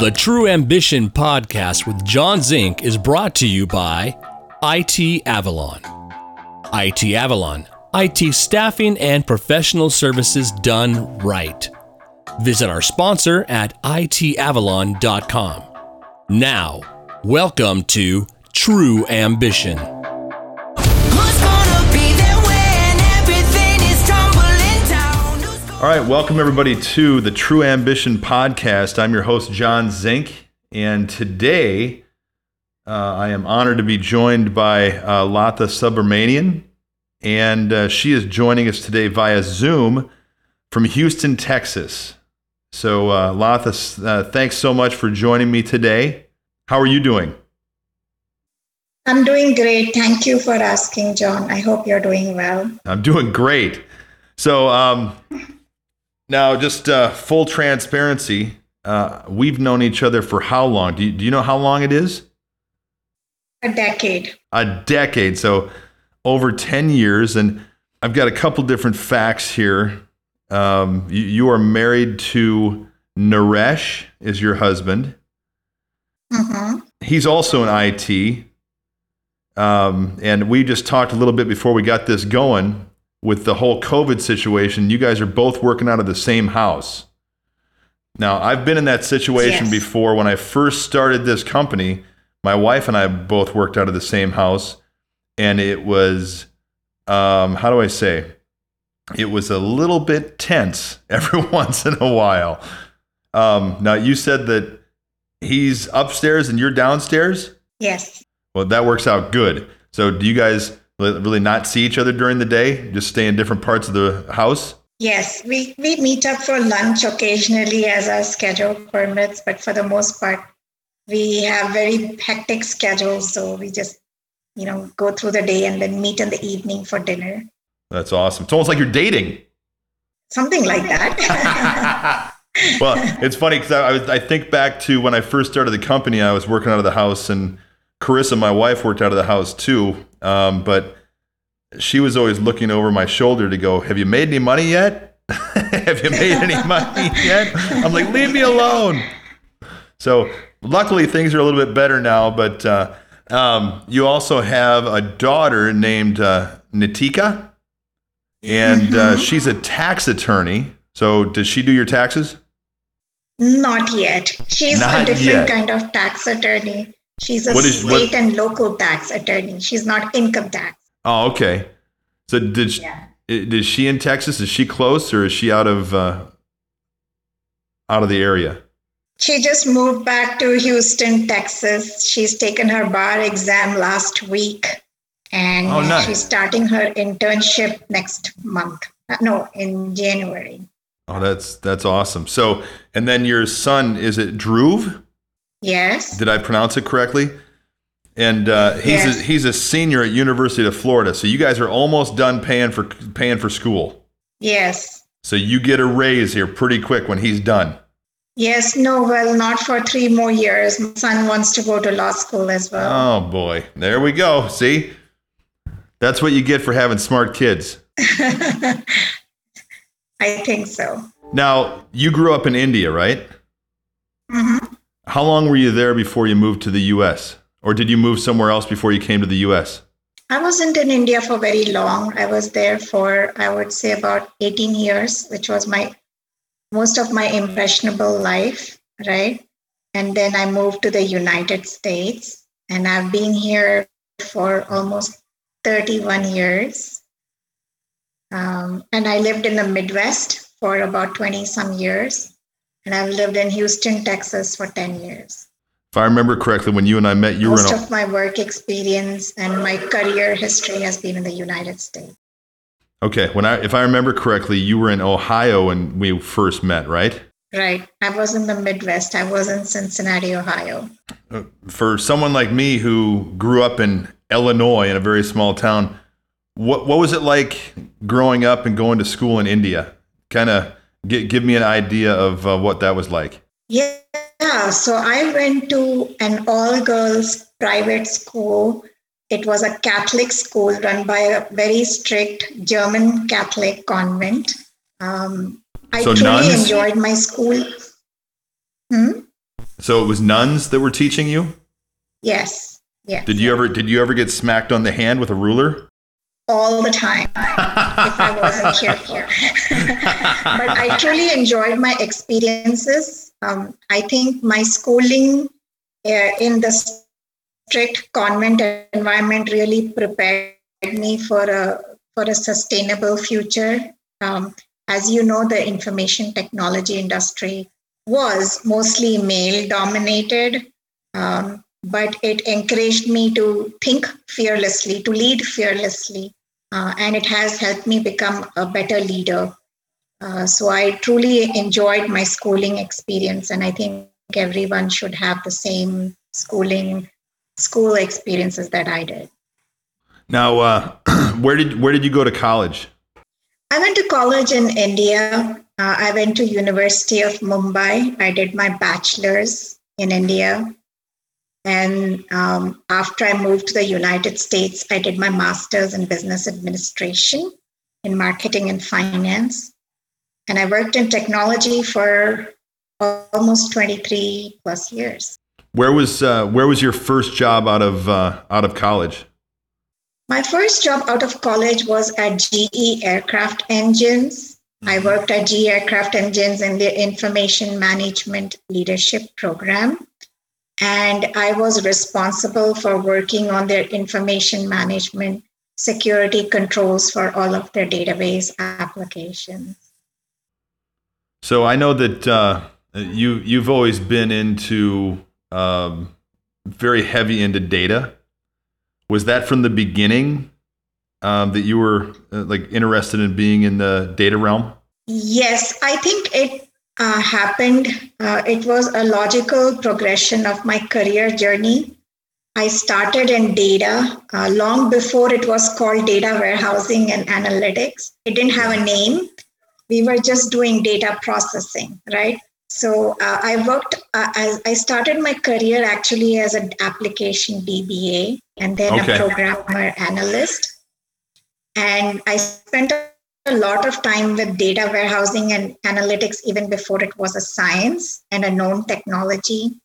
The True Ambition podcast with John Zink is brought to you by IT Avalon. IT Avalon, IT staffing and professional services done right. Visit our sponsor at itavalon.com. Now, welcome to True Ambition. All right, welcome everybody to the True Ambition podcast. I'm your host, John Zink, and today uh, I am honored to be joined by uh, Latha Subramanian, and uh, she is joining us today via Zoom from Houston, Texas. So, uh, Latha, uh, thanks so much for joining me today. How are you doing? I'm doing great. Thank you for asking, John. I hope you're doing well. I'm doing great. So, um, now just uh, full transparency, uh, we've known each other for how long? Do you, do you know how long it is? A decade. A decade. So, over 10 years. And I've got a couple different facts here. Um, you, you are married to Naresh, is your husband. hmm He's also in IT. Um, and we just talked a little bit before we got this going with the whole COVID situation. You guys are both working out of the same house. Now, I've been in that situation Yes. before. When I first started this company, my wife and I both worked out of the same house. And it was, um, how do I say? It was a little bit tense every once in a while. Um, now, you said that he's upstairs and you're downstairs. Yes. Well, that works out good. So, do you guys really not see each other during the day? Just stay in different parts of the house? Yes. We, we meet up for lunch occasionally as our schedule permits, but for the most part, we have very hectic schedules. So we just, you know, go through the day and then meet in the evening for dinner. That's awesome. It's almost like you're dating. Something like that. well, it's funny because I, I, I think back to when I first started the company, I was working out of the house, and Carissa, my wife, worked out of the house too. Um, but she was always looking over my shoulder to go, Have you made any money yet? Have you made any money yet? I'm like, Leave me alone. So, luckily, things are a little bit better now. But uh, um, you also have a daughter named uh, Nitika, and uh, she's a tax attorney. So, does she do your taxes? Not yet. She's Not a different yet. kind of tax attorney. She's a What is- what- state and local tax attorney. She's not income tax. Oh, okay. So did she, Yeah. i- is she in Texas? Is she close, or is she out of uh, out of the area? She just moved back to Houston, Texas. She's taken her bar exam last week and Oh, nice. she's starting her internship next month. Uh, No, in January. Oh, that's that's awesome. So, and then your son is it Dhruv? Yes. Did I pronounce it correctly? And uh, he's Yes. a, he's a senior at University of Florida. So you guys are almost done paying for paying for school. Yes. So you get a raise here pretty quick when he's done. Yes. No, well, not for three more years. My son wants to go to law school as well. Oh boy, there we go. See, that's what you get for having smart kids. I think so. Now, you grew up in India, right? hmm How long were you there before you moved to the US? Or did you move somewhere else before you came to the US? I wasn't in India for very long. I was there for, I would say, about 18 years, which was my most of my impressionable life, right? And then I moved to the United States, and I've been here for almost 31 years. Um, and I lived in the Midwest for about 20 some years. And I've lived in Houston, Texas for 10 years. If I remember correctly, when you and I met, you were in. Most of my work experience and my career history has been in the United States. Okay, when I, if I remember correctly, you were in Ohio when we first met, right? Right. I was in the Midwest. I was in Cincinnati, Ohio. Uh, For someone like me who grew up in Illinois in a very small town, what what was it like growing up and going to school in India? Kind of give give me an idea of uh, what that was like. Yeah. So I went to an all girls private school it was a Catholic school run by a very strict German Catholic convent. Um, I So truly nuns? enjoyed my school. Hmm? So it was nuns that were teaching you. Yes, yes. Did you ever did you ever get smacked on the hand with a ruler? All the time if I wasn't careful. but I truly enjoyed my experiences. Um, I think my schooling uh, in the strict convent environment really prepared me for a for a sustainable future. Um, as you know, the information technology industry was mostly male dominated. Um, but it encouraged me to think fearlessly, to lead fearlessly, uh, and it has helped me become a better leader. Uh, so I truly enjoyed my schooling experience, and I think everyone should have the same schooling, school experiences that I did. Now, uh, where did where did you go to college? I went to college in India. Uh, I went to University of Mumbai. I did my bachelor's in India. And um, after I moved to the United States, I did my master's in business administration in marketing and finance. And I worked in technology for almost 23 plus years. Where was uh, where was your first job out of uh, out of college? My first job out of college was at GE Aircraft Engines. I worked at GE Aircraft Engines in the Information Management Leadership Program. And I was responsible for working on their information management security controls for all of their database applications. So I know that uh, you you've always been into um, very heavy into data. Was that from the beginning um, that you were uh, like interested in being in the data realm? Yes, I think it uh, happened. Uh, it was a logical progression of my career journey. I started in data uh, long before it was called data warehousing and analytics. It didn't have a name. We were just doing data processing, right? So uh, I worked, uh, as I started my career actually as an application DBA and then Okay. a programmer analyst. And I spent a lot of time with data warehousing and analytics even before it was a science and a known technology.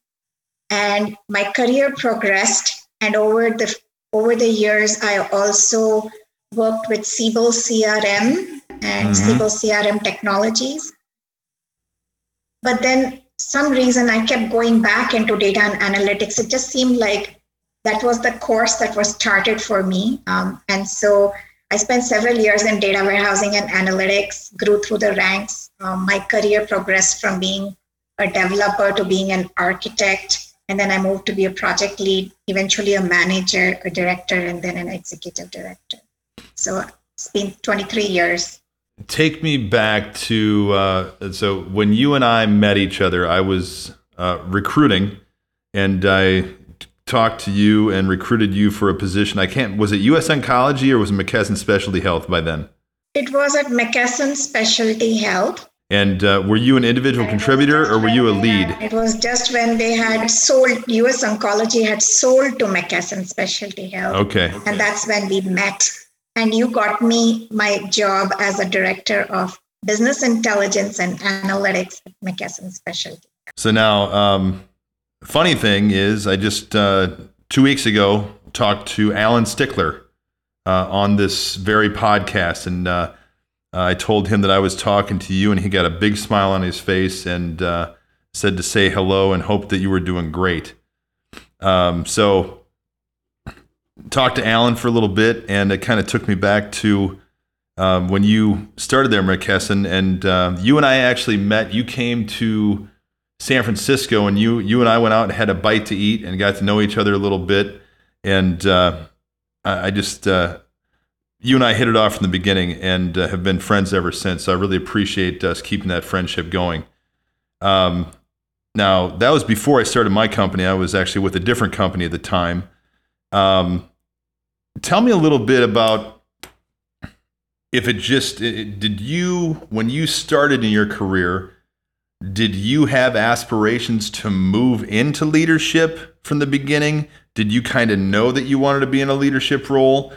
And my career progressed and over the over the years i also worked with siebel crm and Mhm. siebel crm technologies. But then some reason i kept going back into data and analytics. It just seemed like that was the course that was charted for me. Um, and so I spent several years in data warehousing and analytics, grew through the ranks. Um, my career progressed from being a developer to being an architect. And then I moved to be a project lead, eventually a manager, a director, and then an executive director. So it's been 23 years. Take me back to uh, so when you and I met each other, I was uh, recruiting, and I talked to you and recruited you for a position. I can't. Was it U.S. Oncology or was it McKesson Specialty Health by then? It was at McKesson Specialty Health. And uh, were you an individual contributor or were you a lead? It was just when they had sold, US Oncology had sold to McKesson Specialty Health. Okay. And that's when we met. And you got me my job as a director of business intelligence and analytics at McKesson Specialty. So now, um, funny thing is, I just uh, two weeks ago talked to Alan Stickler uh, on this very podcast, and uh, I told him that I was talking to you, and he got a big smile on his face and uh, said to say hello and hope that you were doing great. Um, so, talked to Alan for a little bit, and it kind of took me back to um, when you started there, McKesson, and uh, you and I actually met. You came to San Francisco, and you you and I went out and had a bite to eat and got to know each other a little bit. And uh, I, I just uh, you and I hit it off from the beginning, and uh, have been friends ever since. So I really appreciate us keeping that friendship going. Um, now that was before I started my company. I was actually with a different company at the time. Um, tell me a little bit about if it just it, did you when you started in your career did you have aspirations to move into leadership from the beginning did you kind of know that you wanted to be in a leadership role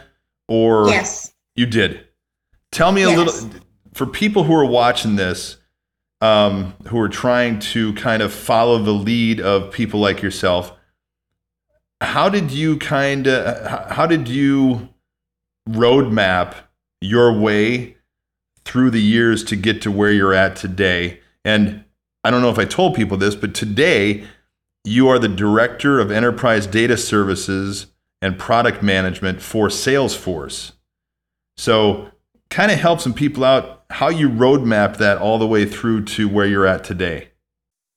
or Yes. you did? Tell me a Yes. little for people who are watching this, um, who are trying to kind of follow the lead of people like yourself. How did you kind of how did you roadmap your way through the years to get to where you're at today? And I don't know if I told people this, but today you are the director of enterprise data services and product management for Salesforce. So, kind of help some people out how you roadmap that all the way through to where you're at today.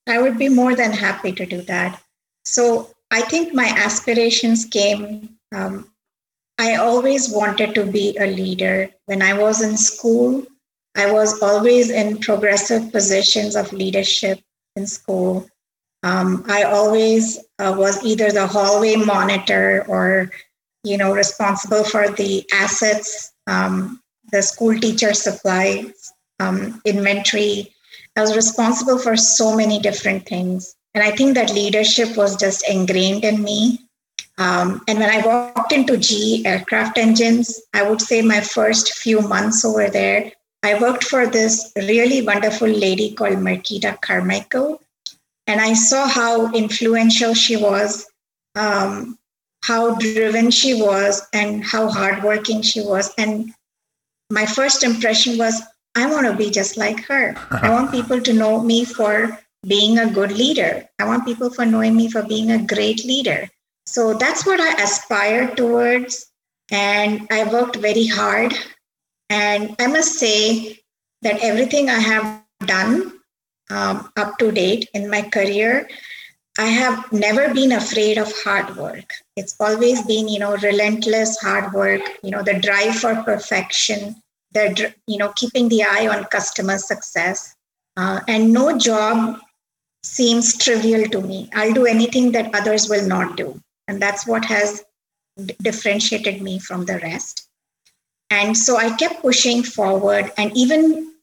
I would be more than happy to do that. So I think my aspirations came. Um, I always wanted to be a leader. When I was in school, I was always in progressive positions of leadership in school. Um, I always uh, was either the hallway monitor or, you know, responsible for the assets, um, the school teacher supplies, um, inventory, I was responsible for so many different things. And I think that leadership was just ingrained in me. Um, and when I walked into GE Aircraft Engines, I would say my first few months over there, I worked for this really wonderful lady called Marquita Carmichael. And I saw how influential she was, um, how driven she was, and how hardworking she was. And my first impression was, I want to be just like her. I want people to know me for being a good leader. I want people for knowing me for being a great leader. So that's what I aspired towards. And I worked very hard. And I must say that everything I have done um, up to date in my career, I have never been afraid of hard work. It's always been, you know, relentless hard work, you know, the drive for perfection, the, you know, keeping the eye on customer success. Uh, and no job seems trivial to me. I'll do anything that others will not do. And that's what has d- differentiated me from the rest. And so I kept pushing forward. And even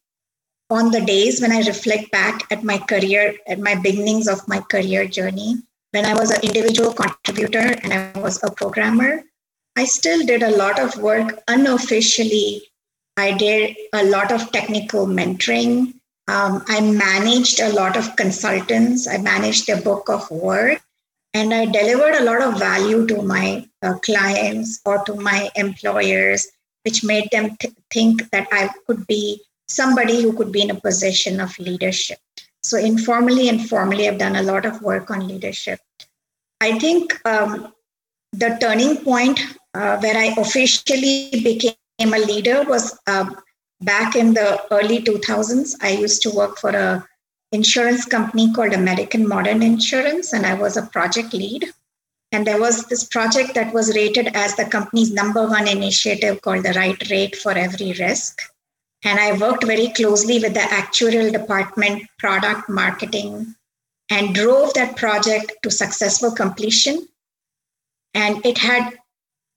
on the days when I reflect back at my career, at my beginnings of my career journey, when I was an individual contributor and I was a programmer, I still did a lot of work unofficially. I did a lot of technical mentoring. Um, I managed a lot of consultants. I managed a book of work. And I delivered a lot of value to my uh, clients or to my employers, which made them th- think that I could be somebody who could be in a position of leadership. So, informally and formally, I've done a lot of work on leadership. I think um, the turning point uh, where I officially became a leader was uh, back in the early 2000s. I used to work for a insurance company called American Modern Insurance, and I was a project lead. And there was this project that was rated as the company's number one initiative called the right rate for every risk. And I worked very closely with the actuarial department, product marketing, and drove that project to successful completion. And it had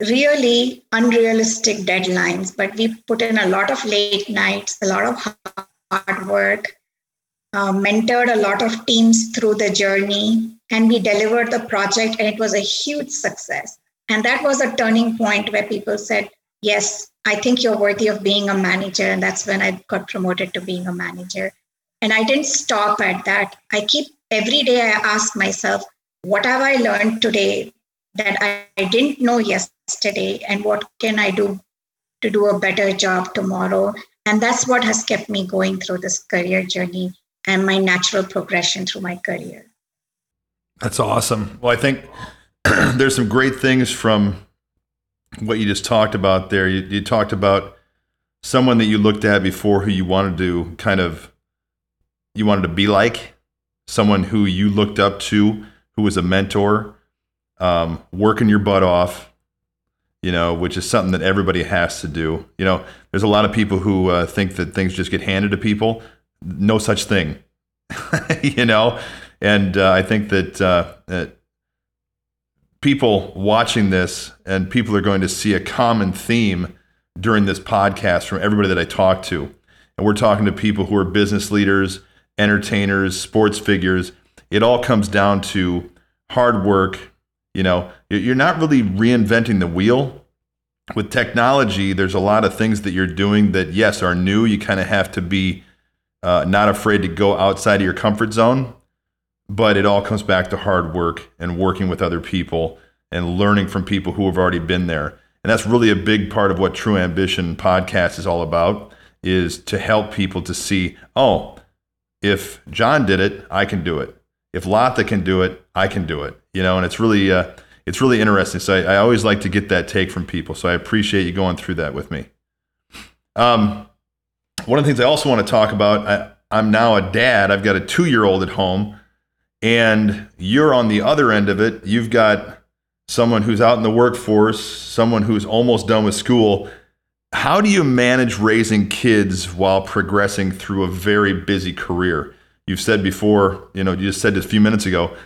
really unrealistic deadlines, but we put in a lot of late nights, a lot of hard work, uh, mentored a lot of teams through the journey, and we delivered the project, and it was a huge success. And that was a turning point where people said, Yes, I think you're worthy of being a manager. And that's when I got promoted to being a manager. And I didn't stop at that. I keep every day I ask myself, what have I learned today that I, didn't know yesterday? And what can I do to do a better job tomorrow? And that's what has kept me going through this career journey and my natural progression through my career. That's awesome. Well, I think there's some great things from what you just talked about there. You, you talked about someone that you looked at before who you wanted to kind of you wanted to be like someone who you looked up to who was a mentor um, working your butt off you know which is something that everybody has to do you know there's a lot of people who uh, think that things just get handed to people no such thing you know and uh, i think that, uh, that people watching this and people are going to see a common theme during this podcast from everybody that I talk to. And we're talking to people who are business leaders, entertainers, sports figures. It all comes down to hard work, You know, you're not really reinventing the wheel. With technology, there's a lot of things that you're doing that, yes, are new. You kind of have to be uh, not afraid to go outside of your comfort zone, but it all comes back to hard work and working with other people and learning from people who have already been there. And that's really a big part of what True Ambition podcast is all about is to help people to see, oh, if John did it, I can do it. If Latha can do it, I can do it. You know, and it's really uh, it's really interesting. So I, I always like to get that take from people. So I appreciate you going through that with me. Um, one of the things I also want to talk about, I, I'm now a dad. I've got a two year old at home, and you're on the other end of it. You've got someone who's out in the workforce, someone who's almost done with school. How do you manage raising kids while progressing through a very busy career? You've said before, you know, you just said a few minutes ago,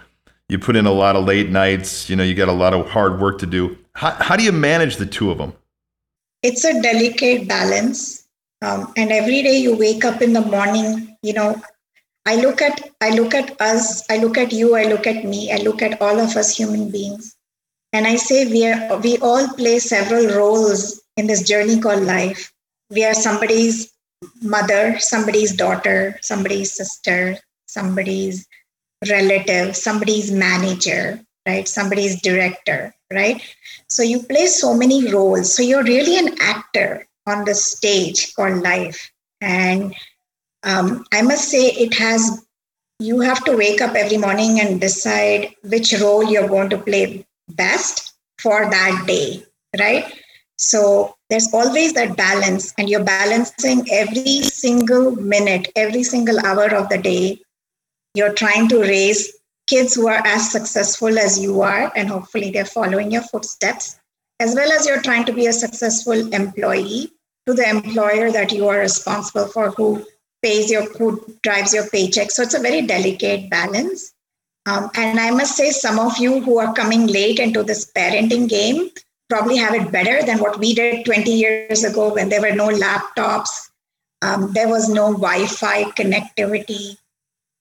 you put in a lot of late nights, you know, you got a lot of hard work to do. How, how do you manage the two of them? It's a delicate balance. Um, and every day you wake up in the morning, you know, I look at I look at us, I look at you, I look at me, I look at all of us human beings. And I say we are we all play several roles in this journey called life. We are somebody's mother, somebody's daughter, somebody's sister, somebody's relative, somebody's manager, right? Somebody's director, right? So you play so many roles. So you're really an actor on the stage called life. And um, I must say, it has, you have to wake up every morning and decide which role you're going to play best for that day, right? So there's always that balance, and you're balancing every single minute, every single hour of the day. You're trying to raise kids who are as successful as you are, and hopefully they're following your footsteps, as well as you're trying to be a successful employee to the employer that you are responsible for, who pays your, who drives your paycheck. So it's a very delicate balance. Um, and I must say, some of you who are coming late into this parenting game probably have it better than what we did 20 years ago when there were no laptops, um, there was no Wi Fi connectivity,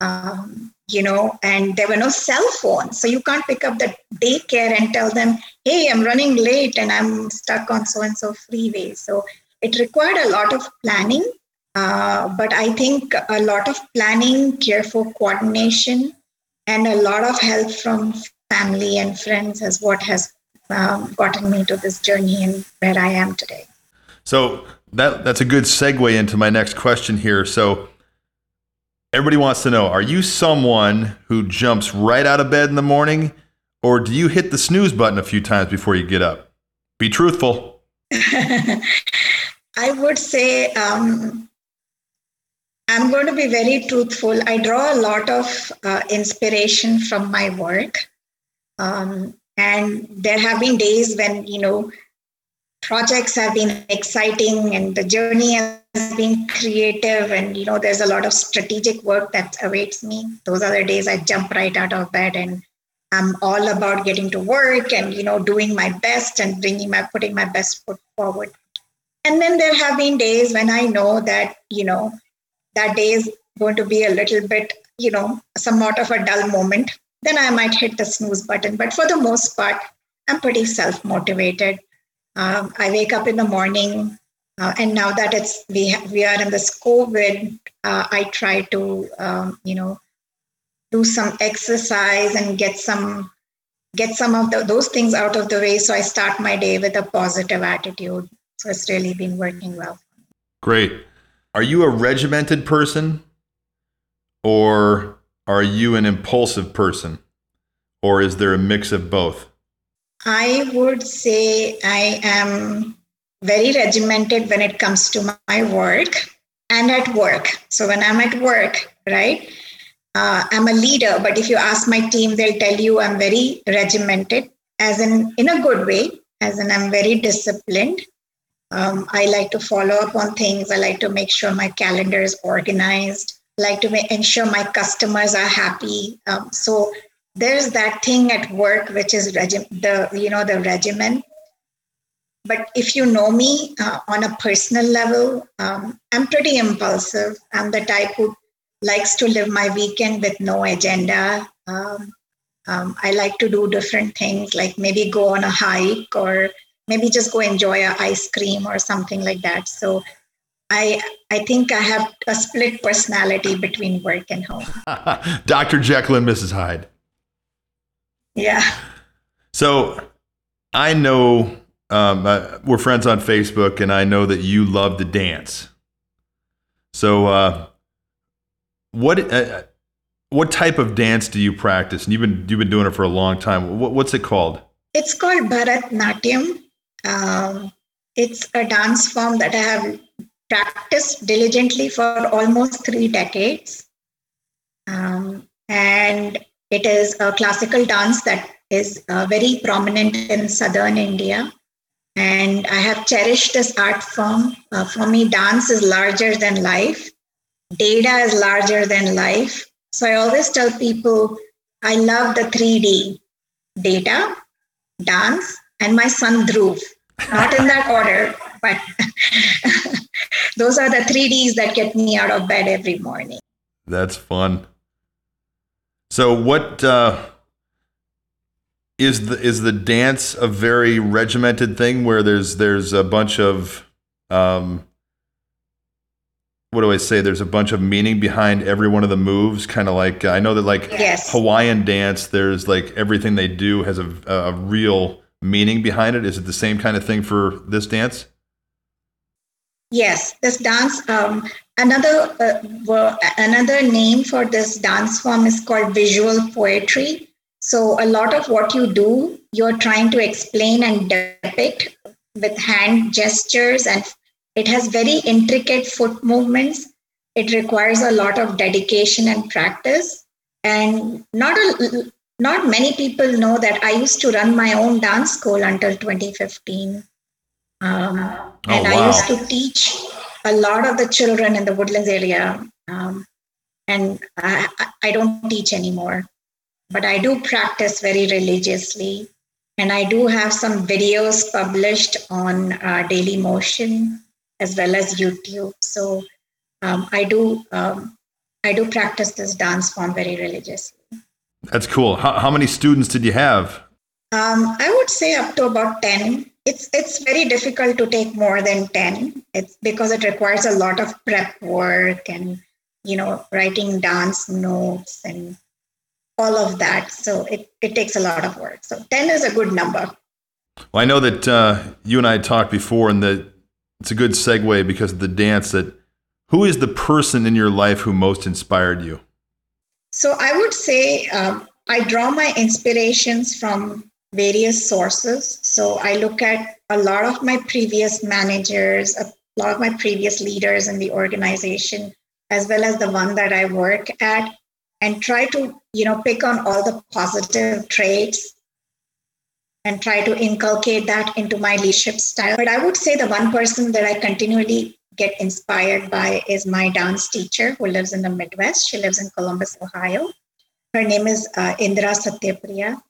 um, you know, and there were no cell phones. So you can't pick up the daycare and tell them, hey, I'm running late and I'm stuck on so and so freeway. So it required a lot of planning. Uh, but I think a lot of planning, careful coordination, and a lot of help from family and friends is what has um, gotten me to this journey and where I am today. So that that's a good segue into my next question here. So everybody wants to know: Are you someone who jumps right out of bed in the morning, or do you hit the snooze button a few times before you get up? Be truthful. I would say um, I'm going to be very truthful. I draw a lot of uh, inspiration from my work. Um, and there have been days when, you know, projects have been exciting and the journey has been creative and, you know, there's a lot of strategic work that awaits me. Those are the days I jump right out of bed and I'm all about getting to work and, you know, doing my best and bringing my, putting my best foot forward. And then there have been days when I know that, you know, that day is going to be a little bit, you know, somewhat of a dull moment, then I might hit the snooze button. But for the most part, I'm pretty self motivated. Um, I wake up in the morning, uh, and now that it's we ha- we are in this COVID, uh, I try to um, you know do some exercise and get some get some of the, those things out of the way. So I start my day with a positive attitude. So it's really been working well. Great. Are you a regimented person or are you an impulsive person? Or is there a mix of both? I would say I am very regimented when it comes to my work and at work. So when I'm at work, right, uh, I'm a leader. But if you ask my team, they'll tell you I'm very regimented, as in in a good way, as in I'm very disciplined. Um, I like to follow up on things. I like to make sure my calendar is organized. like to make, ensure my customers are happy. Um, so there's that thing at work, which is regi- the you know the regimen. But if you know me uh, on a personal level, um, I'm pretty impulsive. I'm the type who likes to live my weekend with no agenda. Um, Um, I like to do different things, like maybe go on a hike or maybe just go enjoy a ice cream or something like that. So I I think I have a split personality between work and home. Dr. Jekyll and Mrs. Hyde. Yeah. So I know um, uh, we're friends on Facebook, and I know that you love to dance. So, uh, what uh, what type of dance do you practice? And you've been you've been doing it for a long time. What, what's it called? It's called Bharatnatyam. Um, it's a dance form that I have practiced diligently for almost three decades. Um, and it is a classical dance that is uh, very prominent in southern India. And I have cherished this art form. Uh, for me, dance is larger than life, data is larger than life. So I always tell people I love the 3D data, dance, and my son Dhruv. Not in that order, but those are the 3Ds that get me out of bed every morning. That's fun. So, what uh, is the is the dance a very regimented thing where there's there's a bunch of um, what do I say? There's a bunch of meaning behind every one of the moves. Kind of like I know that like Yes. Hawaiian dance. There's like everything they do has a, a real meaning behind it. Is it the same kind of thing for this dance? Yes, this dance. Um, another uh, another name for this dance form is called visual poetry. So a lot of what you do, you're trying to explain and depict with hand gestures, and it has very intricate foot movements. It requires a lot of dedication and practice, and not a not many people know that I used to run my own dance school until 2015. Um, and Oh, I used to teach a lot of the children in the Woodlands area. Um, and I, I- I don't teach anymore, but I do practice very religiously. And I do have some videos published on uh, Daily Motion as well as YouTube. So um, I do um, I do practice this dance form very religiously. That's cool. How, how many students did you have? Um, I would say up to about 10. It's it's very difficult to take more than 10. It's because it requires a lot of prep work and you know writing dance notes and all of that. So it, it takes a lot of work. So 10 is a good number. Well, I know that uh, you and I had talked before, and that it's a good segue because of the dance. That who is the person in your life who most inspired you? So I would say um, I draw my inspirations from various sources. So I look at a lot of my previous managers, a lot of my previous leaders in the organization, as well as the one that I work at, and try to you know pick on all the positive traits and try to inculcate that into my leadership style. But I would say the one person that I continually get inspired by is my dance teacher who lives in the Midwest. She lives in Columbus, Ohio. Her name is uh, Indra Satyapriya.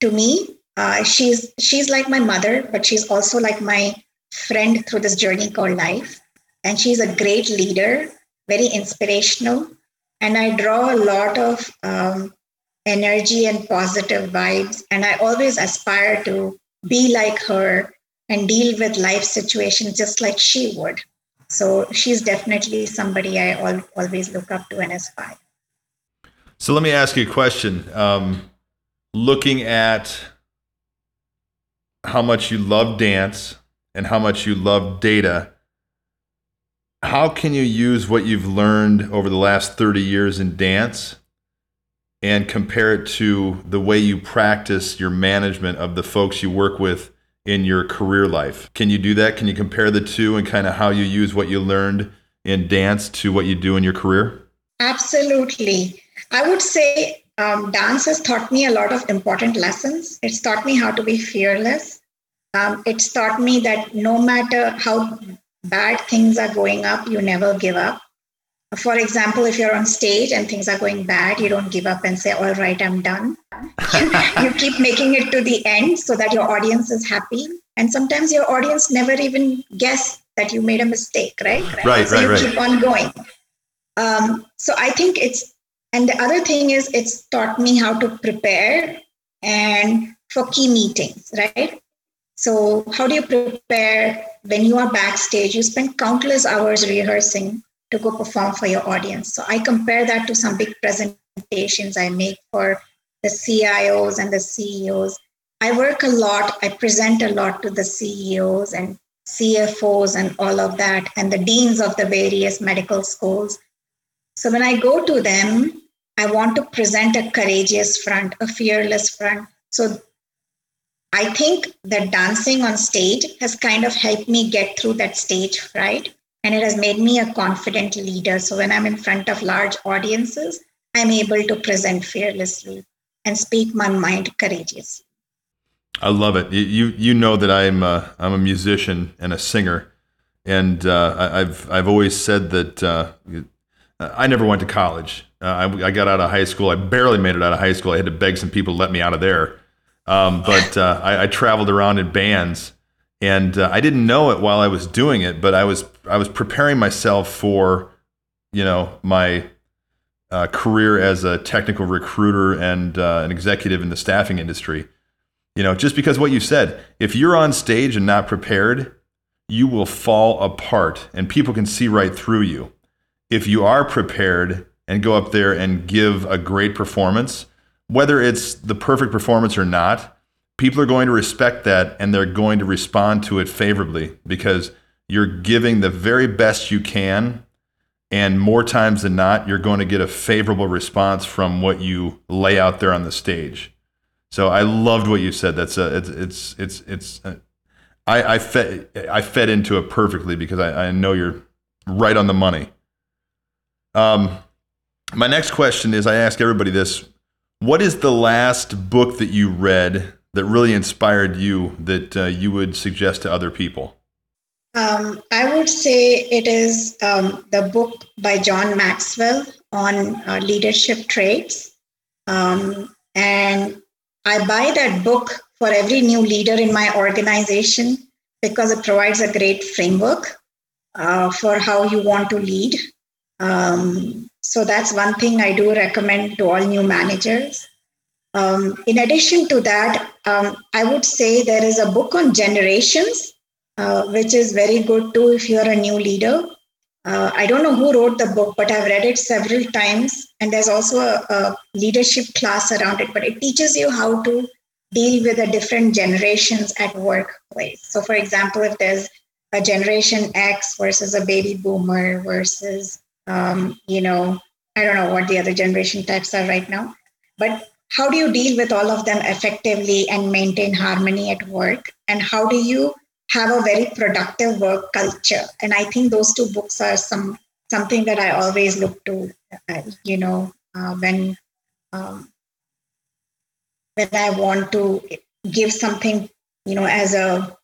To me, uh, she's she's like my mother, but she's also like my friend through this journey called life. And she's a great leader, very inspirational. And I draw a lot of um, energy and positive vibes. And I always aspire to be like her and deal with life situations just like she would. So she's definitely somebody I al- always look up to and aspire. So let me ask you a question. Um, looking at how much you love dance and how much you love data, how can you use what you've learned over the last 30 years in dance and compare it to the way you practice your management of the folks you work with in your career life? Can you do that? Can you compare the two and kind of how you use what you learned in dance to what you do in your career? Absolutely. I would say um, dance has taught me a lot of important lessons. It's taught me how to be fearless. Um, it's taught me that no matter how bad things are going up, you never give up. For example, if you're on stage and things are going bad, you don't give up and say, All right, I'm done. you keep making it to the end so that your audience is happy. And sometimes your audience never even guess that you made a mistake, right? Right, so right, you right. keep on going. Um, so I think it's and the other thing is it's taught me how to prepare and for key meetings, right? So, how do you prepare when you are backstage? You spend countless hours rehearsing to go perform for your audience. So, I compare that to some big presentations I make for the CIOs and the CEOs. I work a lot, I present a lot to the CEOs and CFOs and all of that, and the deans of the various medical schools. So, when I go to them, I want to present a courageous front, a fearless front. So, I think that dancing on stage has kind of helped me get through that stage fright and it has made me a confident leader. So when I'm in front of large audiences, I'm able to present fearlessly and speak my mind courageously. I love it. You you know that I'm a, I'm a musician and a singer, and uh, I've I've always said that uh, I never went to college. Uh, I, I got out of high school. I barely made it out of high school. I had to beg some people to let me out of there. Um, but uh, I, I traveled around in bands, and uh, I didn't know it while I was doing it. But I was I was preparing myself for, you know, my uh, career as a technical recruiter and uh, an executive in the staffing industry. You know, just because what you said, if you're on stage and not prepared, you will fall apart, and people can see right through you. If you are prepared and go up there and give a great performance, whether it's the perfect performance or not, people are going to respect that and they're going to respond to it favorably because you're giving the very best you can. And more times than not, you're going to get a favorable response from what you lay out there on the stage. So I loved what you said. That's a, it's, it's, it's, it's, uh, I, I fed, I fed into it perfectly because I, I know you're right on the money. Um, my next question is I ask everybody this what is the last book that you read that really inspired you that uh, you would suggest to other people? Um, I would say it is um, the book by John Maxwell on uh, leadership traits. Um, and I buy that book for every new leader in my organization because it provides a great framework uh, for how you want to lead. Um, so that's one thing I do recommend to all new managers. Um, in addition to that, um, I would say there is a book on generations, uh, which is very good too if you're a new leader. Uh, I don't know who wrote the book, but I've read it several times. And there's also a, a leadership class around it, but it teaches you how to deal with the different generations at workplace. So, for example, if there's a generation X versus a baby boomer versus, um, you know, I don't know what the other generation types are right now, but how do you deal with all of them effectively and maintain harmony at work? And how do you have a very productive work culture? And I think those two books are some something that I always look to, uh, you know, uh, when um, when I want to give something, you know, as a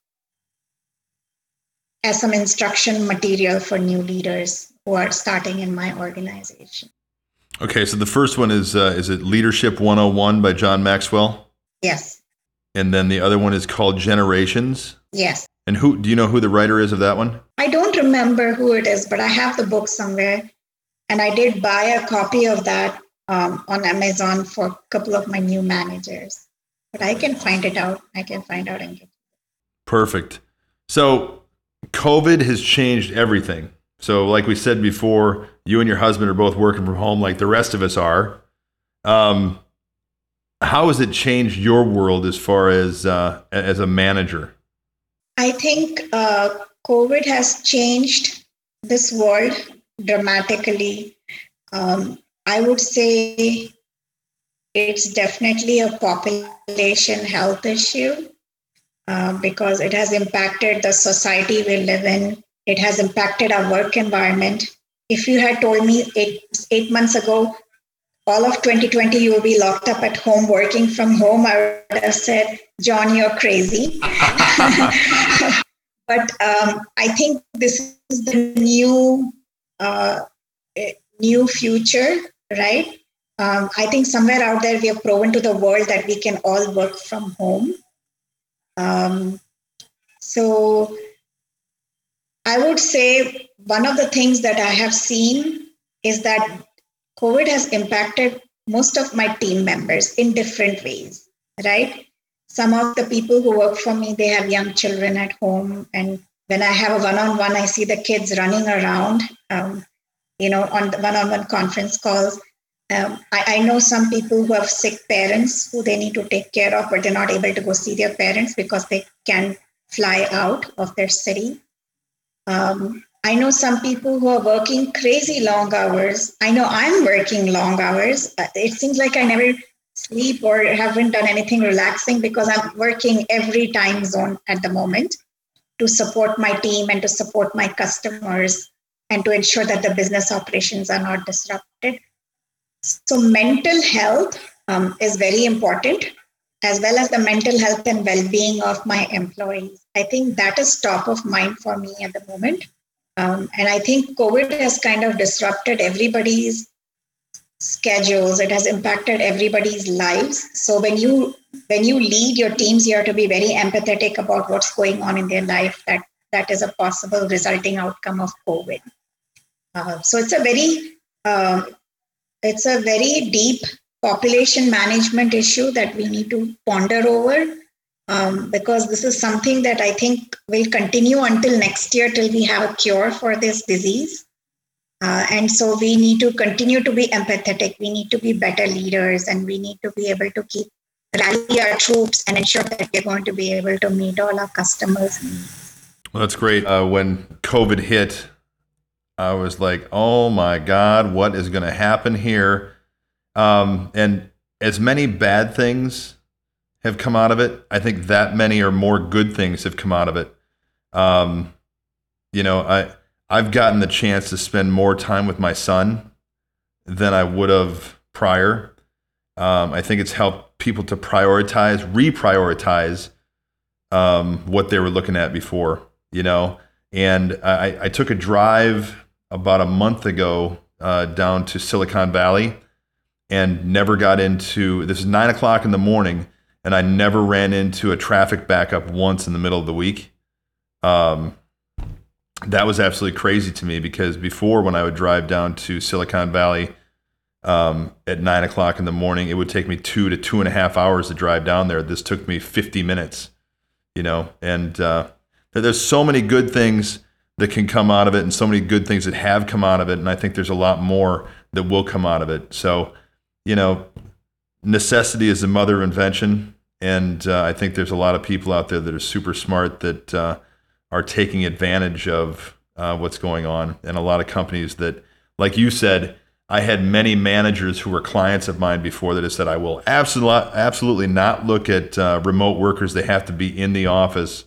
as some instruction material for new leaders who are starting in my organization. Okay, so the first one is uh, is it Leadership 101 by John Maxwell, Yes, and then the other one is called Generations. yes. And who do you know who the writer is of that one? I don't remember who it is, but I have the book somewhere. And I did buy a copy of that um, on Amazon for a couple of my new managers. But I can find it out. I can find out and get Perfect. So, COVID has changed everything. So, like we said before, you and your husband are both working from home, like the rest of us are. Um, how has it changed your world as far as uh, as a manager? I think uh, COVID has changed this world dramatically. Um, I would say it's definitely a population health issue uh, because it has impacted the society we live in. It has impacted our work environment. If you had told me eight, eight months ago, all of 2020 you will be locked up at home working from home, I would have said, John, you're crazy. but um, I think this is the new uh, eh, new future, right? Um, I think somewhere out there we have proven to the world that we can all work from home. Um, so I would say one of the things that I have seen is that COVID has impacted most of my team members in different ways, right? Some of the people who work for me, they have young children at home. And when I have a one on one, I see the kids running around, um, you know, on the one on one conference calls. Um, I, I know some people who have sick parents who they need to take care of, but they're not able to go see their parents because they can't fly out of their city. Um, I know some people who are working crazy long hours. I know I'm working long hours. Uh, It seems like I never sleep or haven't done anything relaxing because I'm working every time zone at the moment to support my team and to support my customers and to ensure that the business operations are not disrupted. So, mental health um, is very important, as well as the mental health and well being of my employees. I think that is top of mind for me at the moment. Um, and I think COVID has kind of disrupted everybody's schedules. It has impacted everybody's lives. So when you when you lead your teams, you have to be very empathetic about what's going on in their life. That that is a possible resulting outcome of COVID. Uh, so it's a very um, it's a very deep population management issue that we need to ponder over um, because this is something that I think will continue until next year till we have a cure for this disease. Uh, and so we need to continue to be empathetic. We need to be better leaders and we need to be able to keep rally our troops and ensure that we're going to be able to meet all our customers' Well, that's great. Uh, when COVID hit, I was like, oh my God, what is going to happen here? Um, and as many bad things have come out of it, I think that many or more good things have come out of it. Um, you know, I I've gotten the chance to spend more time with my son than I would have prior. Um, I think it's helped people to prioritize, reprioritize um, what they were looking at before, you know. And I, I took a drive about a month ago uh, down to Silicon Valley and never got into this is nine o'clock in the morning and I never ran into a traffic backup once in the middle of the week. Um, that was absolutely crazy to me because before when I would drive down to Silicon Valley um, at nine o'clock in the morning, it would take me two to two and a half hours to drive down there. This took me 50 minutes, you know, and uh, there's so many good things that can come out of it and so many good things that have come out of it. And I think there's a lot more that will come out of it. So, you know, necessity is the mother of invention. And uh, I think there's a lot of people out there that are super smart that uh, are taking advantage of uh, what's going on. And a lot of companies that, like you said, I had many managers who were clients of mine before that have said, I will absolutely, absolutely not look at uh, remote workers. They have to be in the office.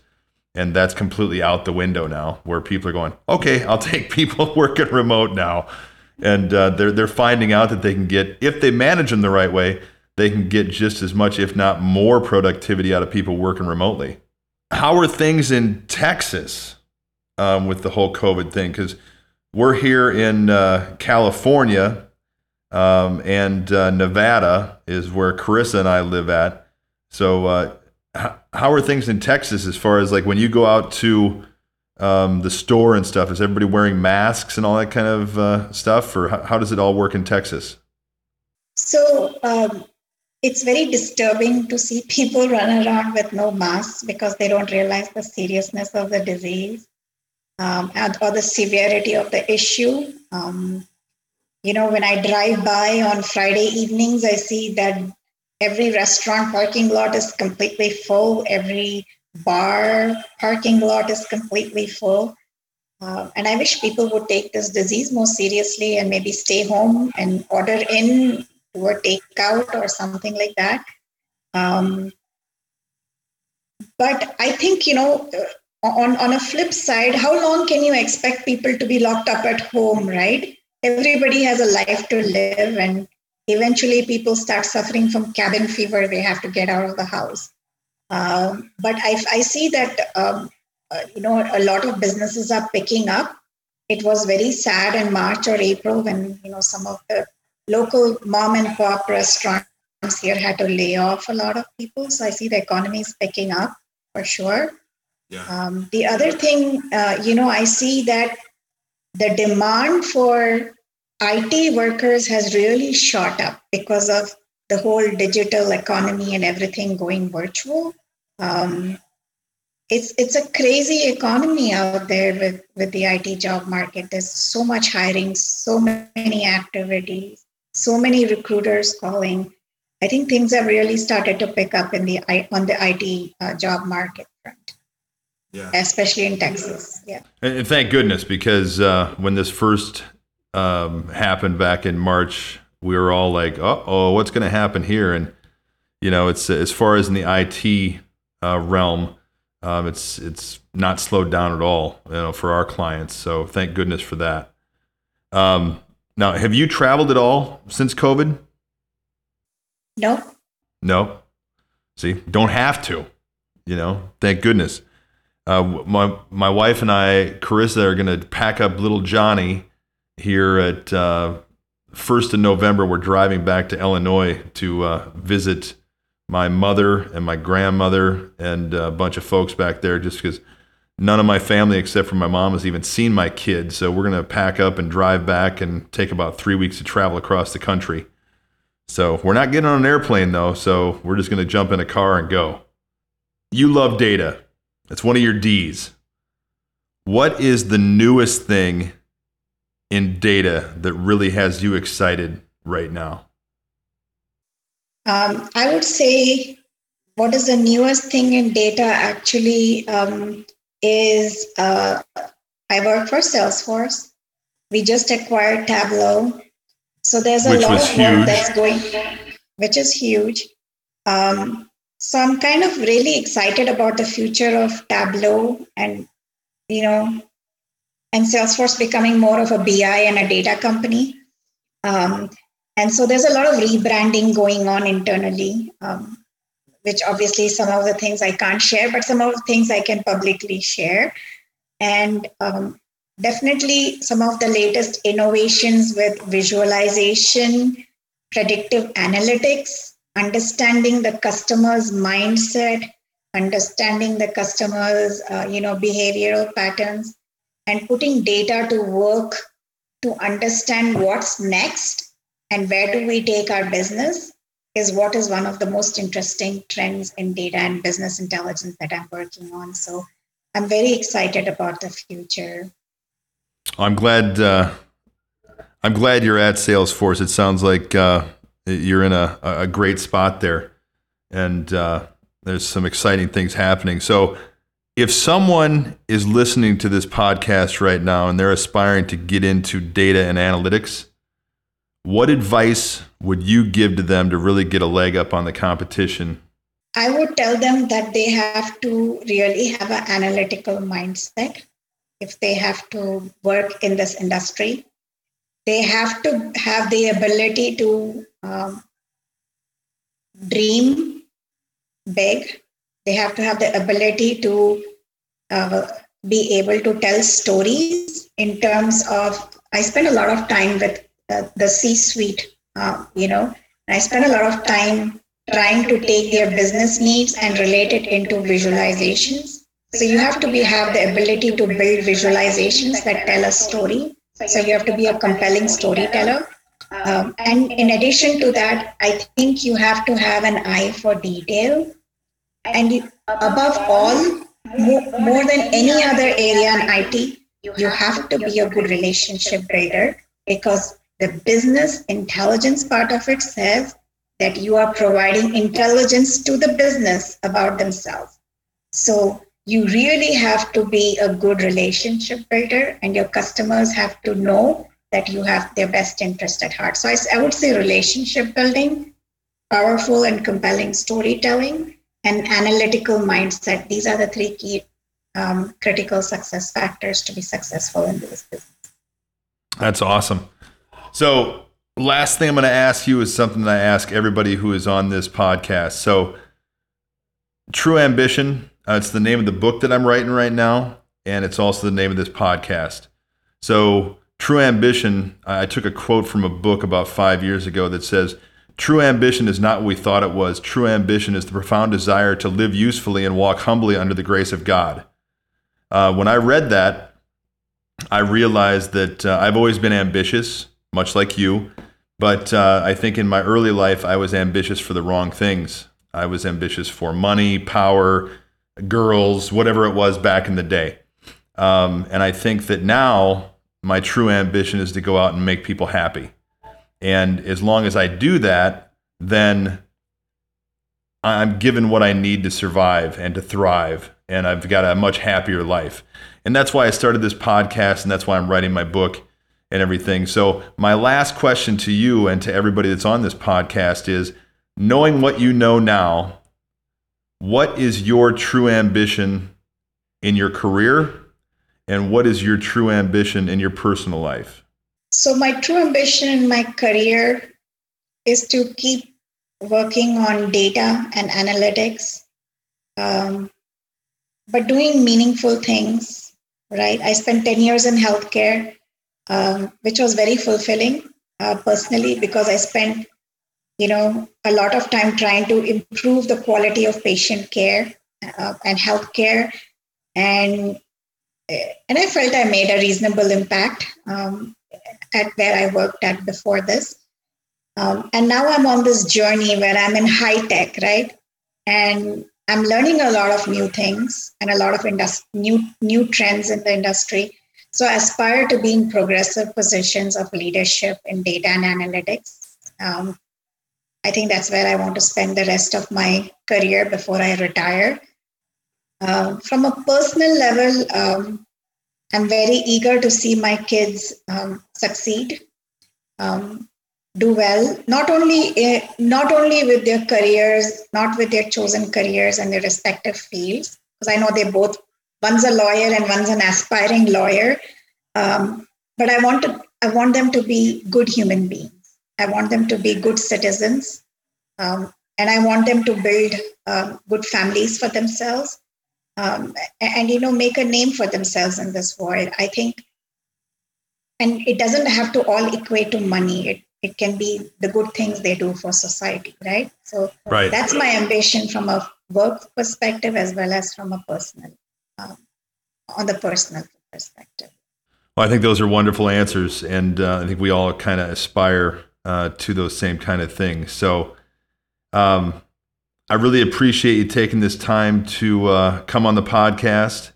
And that's completely out the window now, where people are going, okay, I'll take people working remote now. And uh, they're, they're finding out that they can get, if they manage them the right way, they can get just as much, if not more, productivity out of people working remotely. How are things in Texas um, with the whole COVID thing? Because we're here in uh, California, um, and uh, Nevada is where Carissa and I live at. So, uh, h- how are things in Texas as far as like when you go out to um, the store and stuff? Is everybody wearing masks and all that kind of uh, stuff, or how, how does it all work in Texas? So um, it's very disturbing to see people run around with no masks because they don't realize the seriousness of the disease um, and, or the severity of the issue. Um, you know, when I drive by on Friday evenings, I see that every restaurant parking lot is completely full, every bar parking lot is completely full. Uh, and I wish people would take this disease more seriously and maybe stay home and order in or takeout or something like that. Um, but I think, you know, uh, on, on a flip side, how long can you expect people to be locked up at home, right? Everybody has a life to live, and eventually people start suffering from cabin fever. They have to get out of the house. Um, but I, I see that, um, uh, you know, a lot of businesses are picking up. It was very sad in March or April when, you know, some of the local mom and pop restaurants here had to lay off a lot of people. So I see the economy is picking up for sure. Yeah. Um, the other thing, uh, you know, I see that the demand for IT workers has really shot up because of the whole digital economy and everything going virtual. Um, it's it's a crazy economy out there with with the IT job market. There's so much hiring, so many activities, so many recruiters calling. I think things have really started to pick up in the on the IT uh, job market front, Yeah. especially in Texas. Yeah. And, and thank goodness, because uh, when this first um, happened back in March, we were all like, "Uh oh, what's going to happen here?" And you know, it's as far as in the IT uh, realm, um, it's it's not slowed down at all, you know, for our clients. So thank goodness for that. Um, now, have you traveled at all since COVID? No. No. See, don't have to. You know, thank goodness. Uh, my my wife and I, Carissa, are going to pack up little Johnny here at uh, first of November. We're driving back to Illinois to uh, visit my mother and my grandmother and a bunch of folks back there, just because none of my family except for my mom has even seen my kids. So we're going to pack up and drive back and take about three weeks to travel across the country. So we're not getting on an airplane though, so we're just going to jump in a car and go. You love data. That's one of your D's. What is the newest thing in data that really has you excited right now? Um, I would say what is the newest thing in data actually um, is uh, I work for Salesforce. We just acquired Tableau. So there's a Which lot of work huge. that's going, which is huge. Um, so I'm kind of really excited about the future of Tableau and, you know, and Salesforce becoming more of a BI and a data company. Um, and so there's a lot of rebranding going on internally, um, which obviously some of the things I can't share, but some of the things I can publicly share. And um, definitely some of the latest innovations with visualization, predictive analytics, understanding the customer's mindset, understanding the customer's uh, you know behavioral patterns, and putting data to work to understand what's next and where do we take our business is what is one of the most interesting trends in data and business intelligence that I'm working on. So I'm very excited about the future. I'm glad. Uh, I'm glad you're at Salesforce. It sounds like uh, you're in a, a great spot there, and uh, there's some exciting things happening. So, if someone is listening to this podcast right now and they're aspiring to get into data and analytics, what advice would you give to them to really get a leg up on the competition? I would tell them that they have to really have an analytical mindset if they have to work in this industry. They have to have the ability to um, dream big. They have to have the ability to uh, be able to tell stories in terms of. I spend a lot of time with the C-suite. Uh, you know, I spend a lot of time trying to take their business needs and relate it into visualizations. So you have to be have the ability to build visualizations that tell a story. So you have to be a compelling storyteller. Um, and in addition to that, I think you have to have an eye for detail. And above all, more, more than any other area in IT, you have to be a good relationship builder because the business intelligence part of it says that you are providing intelligence to the business about themselves. So you really have to be a good relationship builder, and your customers have to know that you have their best interest at heart. So I, I would say relationship building, powerful and compelling storytelling, and analytical mindset. These are the three key um, critical success factors to be successful in this business. That's awesome. So, last thing I'm going to ask you is something that I ask everybody who is on this podcast. So, True Ambition, uh, it's the name of the book that I'm writing right now, and it's also the name of this podcast. So, True Ambition, I took a quote from a book about five years ago that says, True ambition is not what we thought it was. True ambition is the profound desire to live usefully and walk humbly under the grace of God. Uh, when I read that, I realized that uh, I've always been ambitious much like you. But uh, I think in my early life, I was ambitious for the wrong things. I was ambitious for money, power, girls, whatever it was back in the day. Um, and I think that now my true ambition is to go out and make people happy. And as long as I do that, then I'm given what I need to survive and to thrive. And I've got a much happier life. And that's why I started this podcast. And that's why I'm writing my book and everything. So, my last question to you and to everybody that's on this podcast is knowing what you know now, what is your true ambition in your career? And what is your true ambition in your personal life? So, my true ambition in my career is to keep working on data and analytics, um, but doing meaningful things, right? I spent 10 years in healthcare, um, which was very fulfilling uh, personally because I spent you know a lot of time trying to improve the quality of patient care uh, and health care. And and i felt i made a reasonable impact um, at where i worked at before this. Um, and now i'm on this journey where i'm in high tech right? And i'm learning a lot of new things and a lot of indus- new new trends in the industry so aspire to be in progressive positions of leadership in data and analytics um, I think that's where I want to spend the rest of my career before I retire. Uh, from a personal level, um, I'm very eager to see my kids um, succeed, um, do well. Not only uh, not only with their careers, not with their chosen careers and their respective fields, because I know they both one's a lawyer and one's an aspiring lawyer. Um, but I want to I want them to be good human beings. I want them to be good citizens. Um, and I want them to build um, good families for themselves um, and, and, you know, make a name for themselves in this world. I think, and it doesn't have to all equate to money. It, it can be the good things they do for society, right? So right. that's my ambition from a work perspective as well as from a personal, on the personal perspective. Well, I think those are wonderful answers, and uh, I think we all kind of aspire uh, to those same kind of things. So, um, I really appreciate you taking this time to uh, come on the podcast,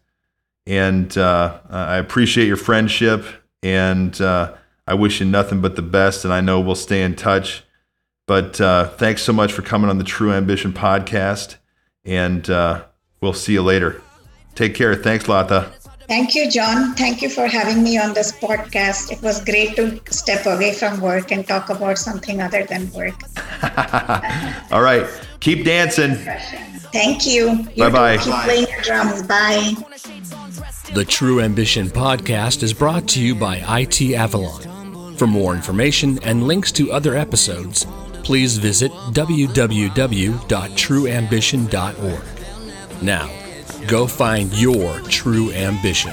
and uh, I appreciate your friendship, and uh, I wish you nothing but the best. And I know we'll stay in touch. But uh, thanks so much for coming on the True Ambition podcast, and we'll see you later. Take care. Thanks, Lata. Thank you, John. Thank you for having me on this podcast. It was great to step away from work and talk about something other than work. All right. Keep dancing. Thank you. Bye bye. Keep playing your drums. Bye. The True Ambition podcast is brought to you by IT Avalon. For more information and links to other episodes, please visit www.trueambition.org. Now, Go find your true ambition.